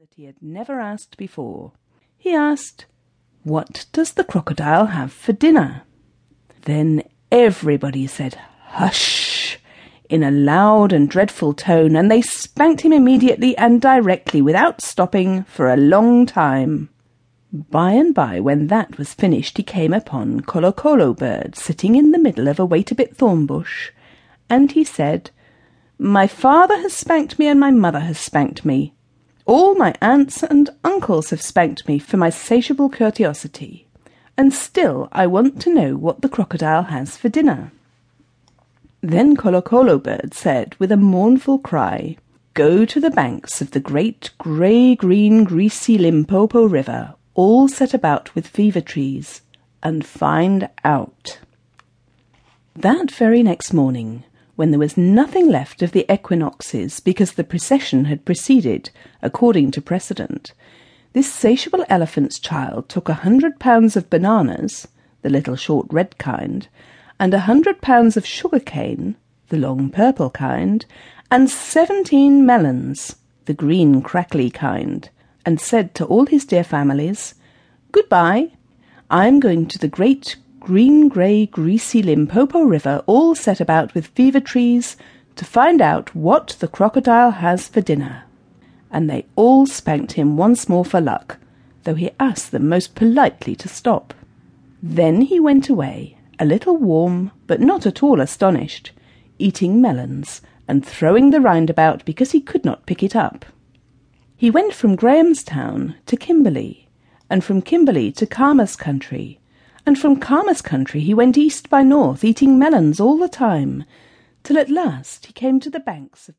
that he had never asked before. He asked, What does the crocodile have for dinner? Then everybody said, Hush! in a loud and dreadful tone, and they spanked him immediately and directly, without stopping, for a long time. By and by, when that was finished, he came upon Kolokolo Bird sitting in the middle of a wait-a-bit thorn bush, and he said, My father has spanked me, and my mother has spanked me. All my aunts and uncles have spanked me for my satiable curiosity, and still I want to know what the crocodile has for dinner. Then Kolokolo Bird said with a mournful cry, Go to the banks of the great grey-green greasy Limpopo River, all set about with fever trees, and find out. That very next morning, when there was nothing left of the equinoxes because the procession had proceeded according to precedent, this satiable elephant's child took a hundred pounds of bananas, the little short red kind, and a hundred pounds of sugar cane, the long purple kind, and seventeen melons, the green crackly kind, and said to all his dear families, Goodbye. I am going to the great green grey greasy Limpopo River all set about with fever trees to find out what the crocodile has for dinner. And they all spanked him once more for luck, though he asked them most politely to stop. Then he went away, a little warm, but not at all astonished, eating melons and throwing the rind about because he could not pick it up. He went from Grahamstown to Kimberley, and from Kimberley to Khama's country, and from Khama's country he went east by north, eating melons all the time, till at last he came to the banks of the